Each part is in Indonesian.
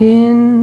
in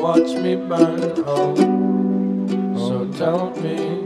watch me burn. Oh, so tell me,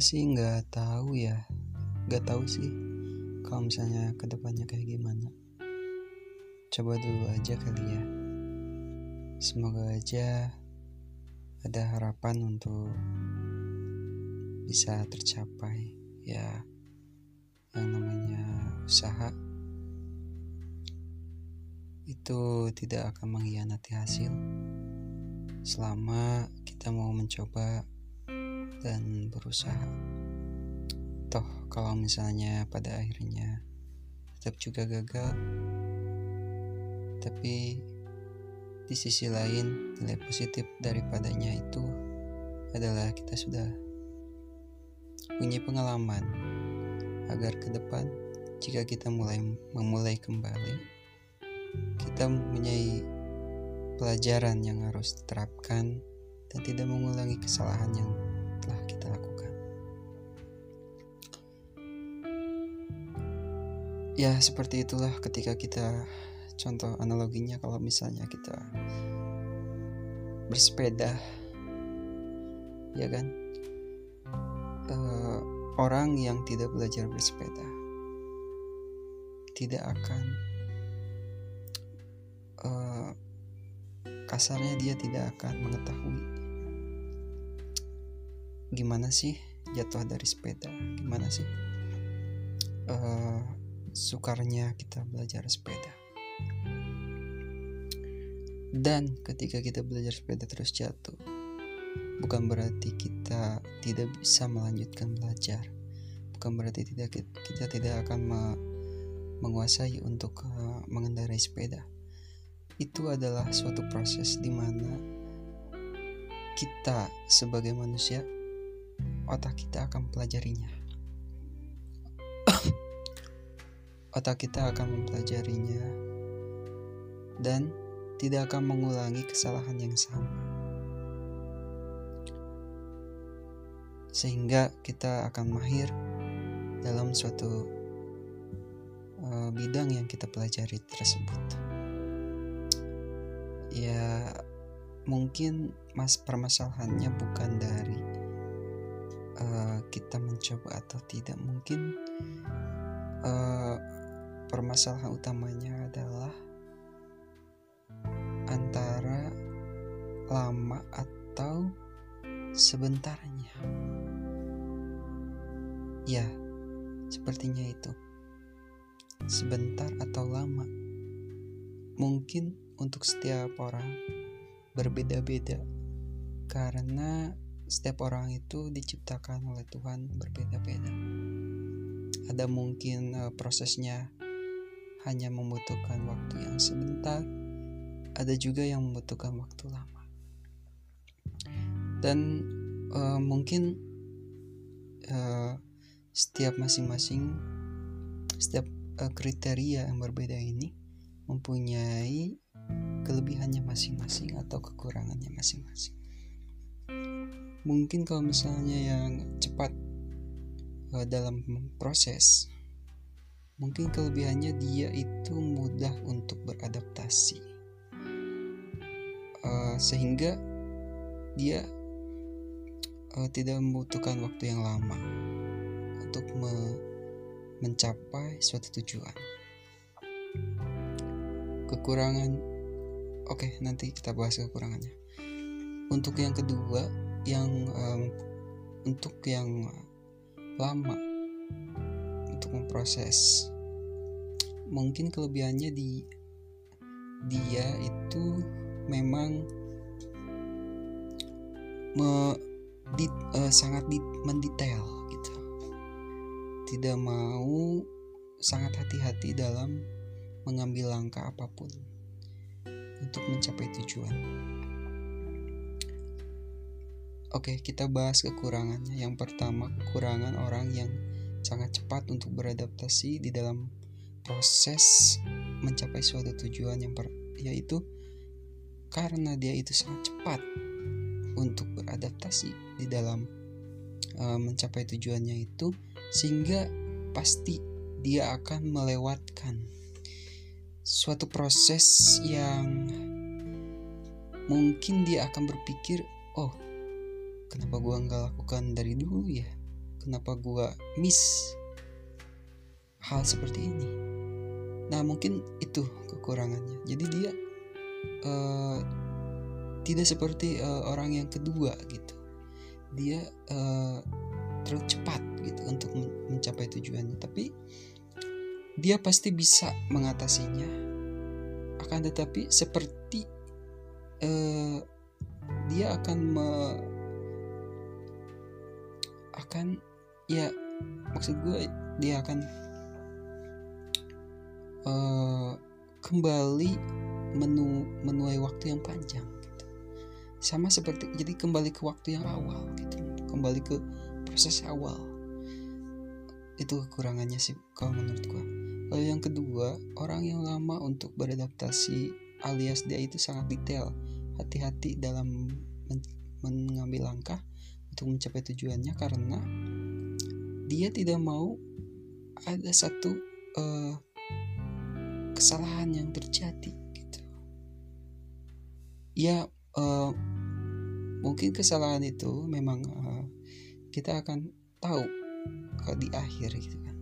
sih nggak tahu ya, nggak tahu sih kalau misalnya ke depannya kayak gimana. Coba dulu aja kali ya. Semoga aja ada harapan untuk bisa tercapai ya yang namanya usaha itu tidak akan mengkhianati hasil selama kita mau mencoba dan berusaha. Toh, kalau misalnya pada akhirnya tetap juga gagal, tapi di sisi lain nilai positif daripadanya itu adalah kita sudah punya pengalaman agar ke depan jika kita mulai memulai kembali kita mempunyai pelajaran yang harus diterapkan dan tidak mengulangi kesalahan yang Ya, seperti itulah ketika kita contoh analoginya kalau misalnya kita bersepeda ya kan? Eh, orang yang tidak belajar bersepeda tidak akan eh, kasarnya dia tidak akan mengetahui gimana sih jatuh dari sepeda gimana sih eh, sukarnya kita belajar sepeda. Dan ketika kita belajar sepeda terus jatuh bukan berarti kita tidak bisa melanjutkan belajar. Bukan berarti tidak kita tidak akan me- menguasai untuk eh, mengendarai sepeda. Itu adalah suatu proses di mana kita sebagai manusia otak kita akan pelajarinya otak kita akan mempelajarinya dan tidak akan mengulangi kesalahan yang sama sehingga kita akan mahir dalam suatu uh, bidang yang kita pelajari tersebut. Ya, mungkin mas permasalahannya bukan dari uh, kita mencoba atau tidak, mungkin uh, permasalahan utamanya adalah antara lama atau sebentarnya. Ya, sepertinya itu. Sebentar atau lama. Mungkin untuk setiap orang berbeda-beda. Karena setiap orang itu diciptakan oleh Tuhan berbeda-beda. Ada mungkin eh, prosesnya hanya membutuhkan waktu yang sebentar, ada juga yang membutuhkan waktu lama. Dan eh, mungkin eh, setiap masing-masing setiap eh, kriteria yang berbeda ini mempunyai kelebihannya masing-masing atau kekurangannya masing-masing. mungkin kalau misalnya yang cepat uh, dalam proses mungkin kelebihannya dia itu mudah untuk beradaptasi. Uh, sehingga dia uh, tidak membutuhkan waktu yang lama untuk me mencapai suatu tujuan. Kekurangan oke okay, nanti kita bahas kekurangannya. Untuk yang kedua yang um, untuk yang lama memproses mungkin kelebihannya di dia itu memang me, di, uh, sangat di, mendetail gitu tidak mau sangat hati-hati dalam mengambil langkah apa pun untuk mencapai tujuan. Oke, kita bahas kekurangannya. Yang pertama, kekurangan orang yang sangat cepat untuk beradaptasi di dalam proses mencapai suatu tujuan yang per, yaitu karena dia itu sangat cepat untuk beradaptasi di dalam uh, mencapai tujuannya itu sehingga pasti dia akan melewatkan suatu proses yang mungkin dia akan berpikir oh kenapa gua nggak lakukan dari dulu ya kenapa gua miss hal seperti ini. Nah mungkin itu kekurangannya. Jadi dia uh, tidak seperti uh, orang yang kedua gitu. Dia uh, terlalu cepat gitu untuk mencapai tujuannya. Tapi dia pasti bisa mengatasinya. Akan tetapi seperti uh, dia akan me, akan ya maksud gue dia akan uh, kembali menu menuai waktu yang panjang gitu. sama seperti jadi kembali ke waktu yang awal gitu. Kembali ke proses awal. Itu kekurangannya sih kalau menurut gue lalu yang kedua orang yang lama untuk beradaptasi alias dia itu sangat detail. Hati-hati dalam men mengambil langkah untuk mencapai tujuannya karena dia tidak mau ada satu uh, kesalahan yang terjadi gitu. Ya uh, mungkin kesalahan itu memang uh, kita akan tahu di akhir gitu kan.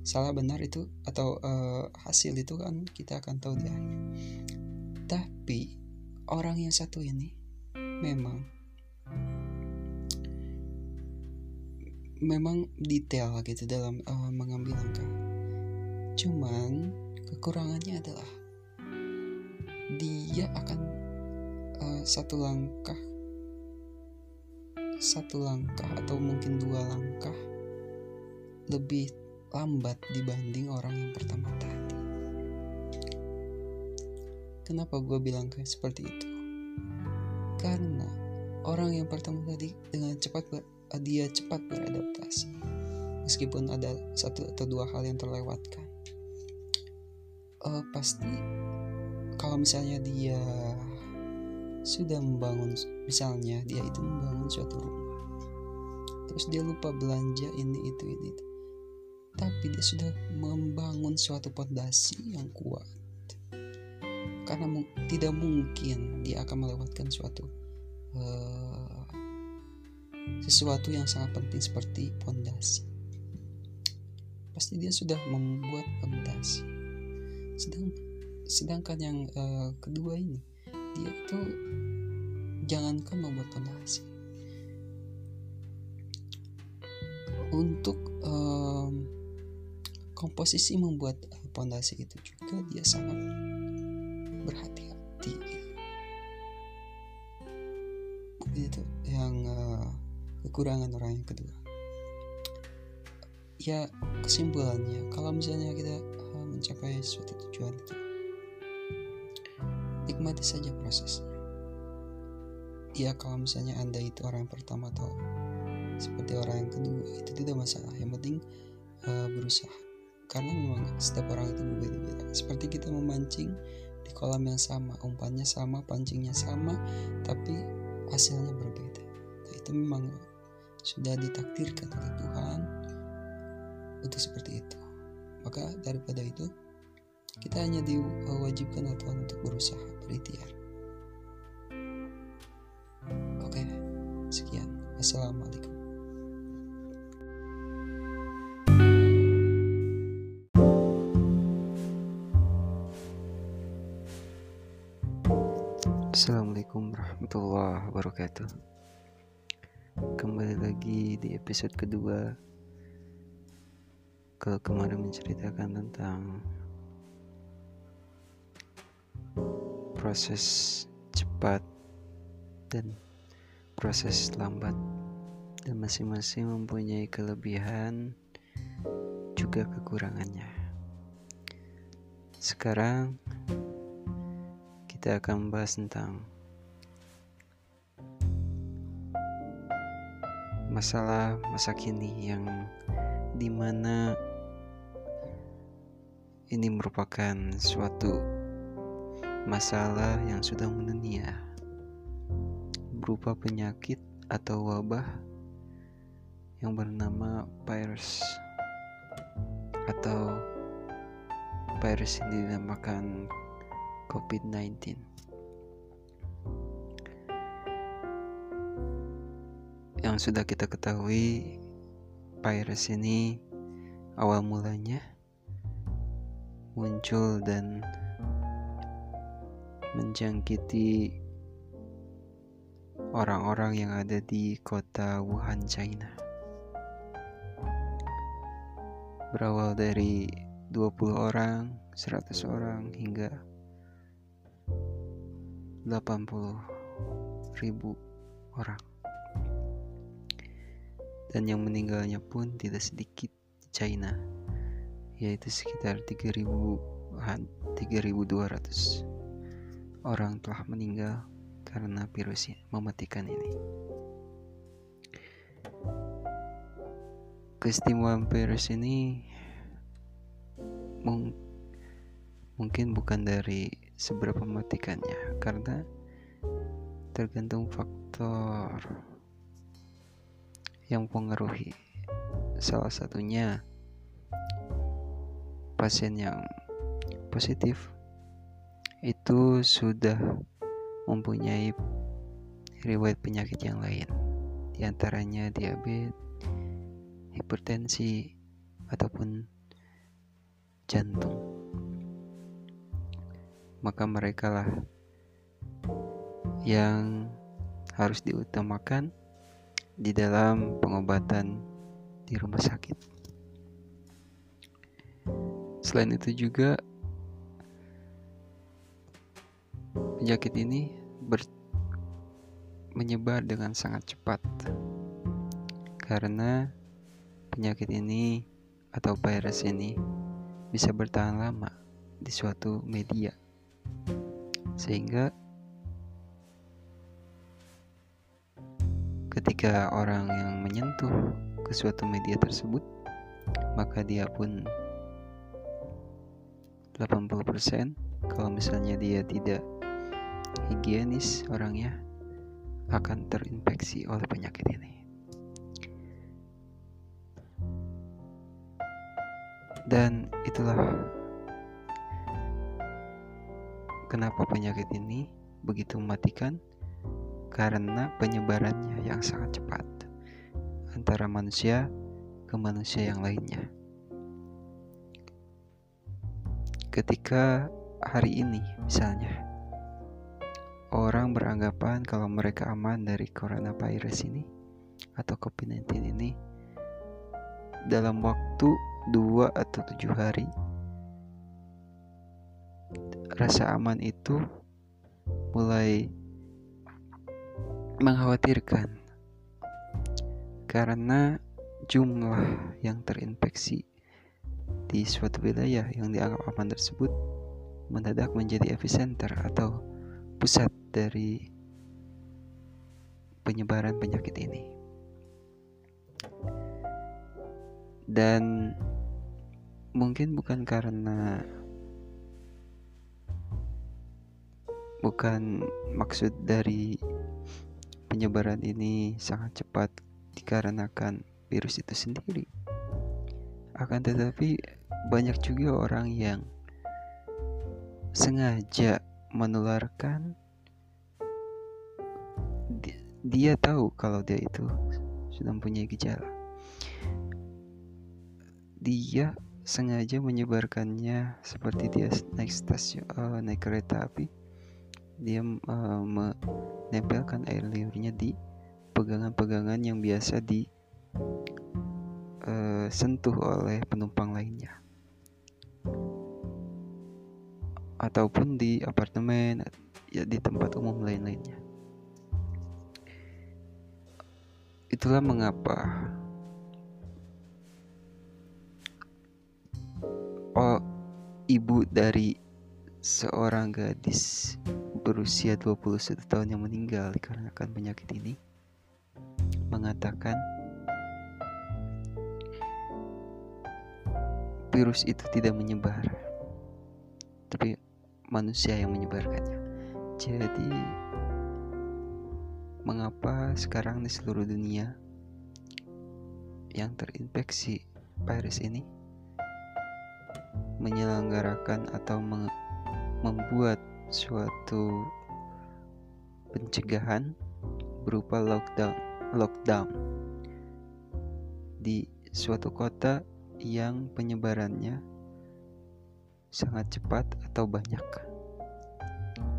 Salah benar itu atau uh, hasil itu kan kita akan tahu di akhir. Tapi orang yang satu ini memang memang detail gitu dalam uh, mengambil langkah. Cuman kekurangannya adalah dia akan uh, satu langkah satu langkah atau mungkin dua langkah lebih lambat dibanding orang yang pertama tadi. Kenapa gue bilang kayak seperti itu? Karena orang yang pertama tadi dengan cepat ber, dia cepat beradaptasi, meskipun ada satu atau dua hal yang terlewatkan. Uh, pasti kalau misalnya dia sudah membangun, misalnya dia itu membangun suatu rumah, terus dia lupa belanja ini itu ini itu, tapi dia sudah membangun suatu pondasi yang kuat karena tidak mungkin dia akan melewatkan suatu uh, sesuatu yang sangat penting seperti pondasi. Pasti dia sudah membuat pondasi. Sedang sedangkan yang uh, kedua ini dia itu jangankan membuat pondasi. Untuk um, komposisi membuat pondasi itu juga dia sangat berhati-hati kekurangan orang yang kedua. Ya kesimpulannya kalau misalnya kita uh, mencapai suatu tujuan itu nikmati saja prosesnya. Ya kalau misalnya anda itu orang yang pertama atau seperti orang yang kedua itu tidak masalah. Yang penting uh, berusaha. Karena memang setiap orang itu berbeda-beda. Seperti kita memancing di kolam yang sama umpannya sama pancingnya sama tapi hasilnya berbeda. Nah, itu memang sudah ditakdirkan oleh Tuhan untuk seperti itu. Maka daripada itu kita hanya diwajibkan oleh Tuhan untuk berusaha berikhtiar. Oke sekian. Assalamualaikum. Assalamualaikum warahmatullahi wabarakatuh Kembali lagi di episode kedua. Ke kemarin menceritakan tentang Proses cepat dan proses lambat. Dan masing-masing mempunyai kelebihan juga kekurangannya. Sekarang kita akan membahas tentang masalah masa kini yang di mana ini merupakan suatu masalah yang sudah mendunia berupa penyakit atau wabah yang bernama virus atau virus yang dinamakan COVID-19. Yang sudah kita ketahui, virus ini awal mulanya muncul dan menjangkiti orang-orang yang ada di kota Wuhan, China. Berawal dari 20 orang, 100 orang hingga 80 ribu orang dan yang meninggalnya pun tidak sedikit di China yaitu sekitar 3000 3200 orang telah meninggal karena virus mematikan ini. Keistimewaan virus ini mung mungkin bukan dari seberapa mematikannya karena tergantung faktor yang mempengaruhi salah satunya pasien yang positif itu sudah mempunyai riwayat penyakit yang lain di antaranya diabetes hipertensi ataupun jantung. Maka mereka lah yang harus diutamakan di dalam pengobatan di rumah sakit. Selain itu juga penyakit ini ber menyebar dengan sangat cepat karena penyakit ini atau virus ini bisa bertahan lama di suatu media sehingga ketika orang yang menyentuh ke suatu media tersebut maka dia pun 80% kalau misalnya dia tidak higienis orangnya akan terinfeksi oleh penyakit ini. Dan itulah Kenapa penyakit ini begitu mematikan? Karena penyebarannya yang sangat cepat antara manusia ke manusia yang lainnya. Ketika hari ini, misalnya, orang beranggapan kalau mereka aman dari coronavirus ini atau COVID-19 ini, dalam waktu dua atau tujuh hari rasa aman itu mulai mengkhawatirkan karena jumlah yang terinfeksi di suatu wilayah yang dianggap aman tersebut mendadak menjadi epicenter atau pusat dari penyebaran penyakit ini. Dan mungkin bukan karena bukan maksud dari penyebaran ini sangat cepat dikarenakan virus itu sendiri. Akan tetapi banyak juga orang yang sengaja menularkan di- dia tahu kalau dia itu sudah mempunyai gejala. Dia sengaja menyebarkannya seperti dia naik stasiun eh, naik kereta api. Dia eh, menempelkan air liurnya di pegangan-pegangan yang biasa di eh, oleh penumpang lainnya. Ataupun di apartemen ya di tempat umum lain-lainnya. Itulah mengapa oh ibu dari seorang gadis berusia 21 tahun yang meninggal dikarenakan penyakit ini mengatakan virus itu tidak menyebar tapi manusia yang menyebarkannya. Jadi mengapa sekarang di seluruh dunia yang terinfeksi virus ini menyelenggarakan atau membuat suatu pencegahan berupa lockdown lockdown di suatu kota yang penyebarannya sangat cepat atau banyak.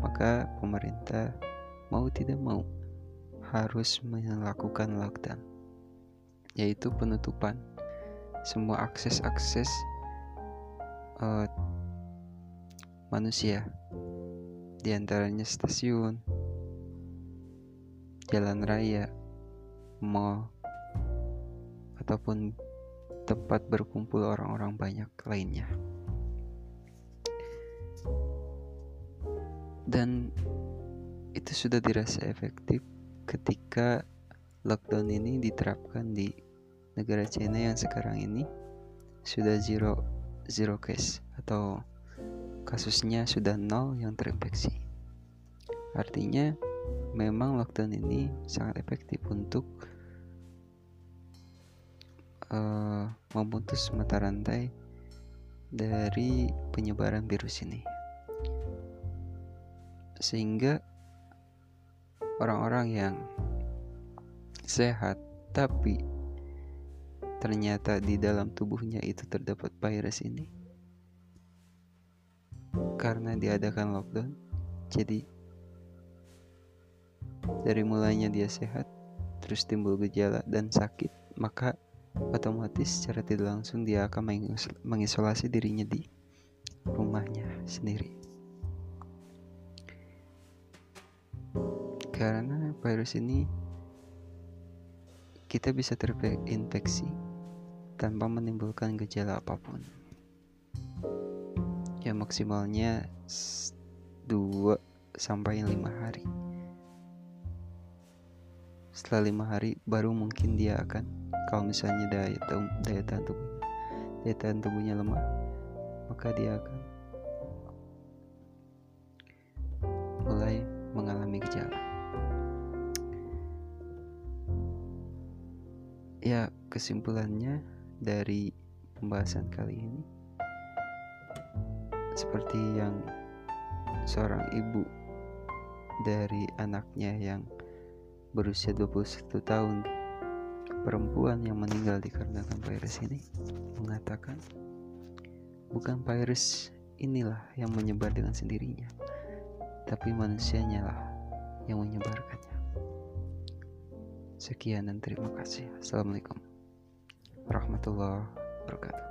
Maka pemerintah mau tidak mau harus melakukan lockdown, yaitu penutupan semua akses-akses eh, manusia, di antaranya stasiun, jalan raya, mall, ataupun tempat berkumpul orang-orang banyak lainnya. Dan itu sudah dirasa efektif ketika lockdown ini diterapkan di negara China yang sekarang ini sudah zero zero case atau kasusnya sudah nol yang terinfeksi. Artinya memang lockdown ini sangat efektif untuk eh, memutus mata rantai dari penyebaran virus ini. Sehingga orang-orang yang sehat tapi ternyata di dalam tubuhnya itu terdapat virus ini karena diadakan lockdown jadi dari mulainya dia sehat terus timbul gejala dan sakit maka otomatis secara tidak langsung dia akan mengis- mengisolasi dirinya di rumahnya sendiri. Karena virus ini kita bisa terinfeksi tanpa menimbulkan gejala apa pun ya maksimalnya 2 sampai 5 hari. Setelah lima hari baru mungkin dia akan kalau misalnya daya daya tahan tubuhnya daya tahan tubuhnya lemah maka dia akan mulai mengalami gejala. Ya kesimpulannya dari pembahasan kali ini seperti yang seorang ibu dari anaknya yang berusia 21 tahun perempuan yang meninggal dikarenakan virus ini mengatakan bukan virus inilah yang menyebar dengan sendirinya tapi manusianya lah yang menyebarkannya. Sekian dan terima kasih. Assalamualaikum warahmatullahi wabarakatuh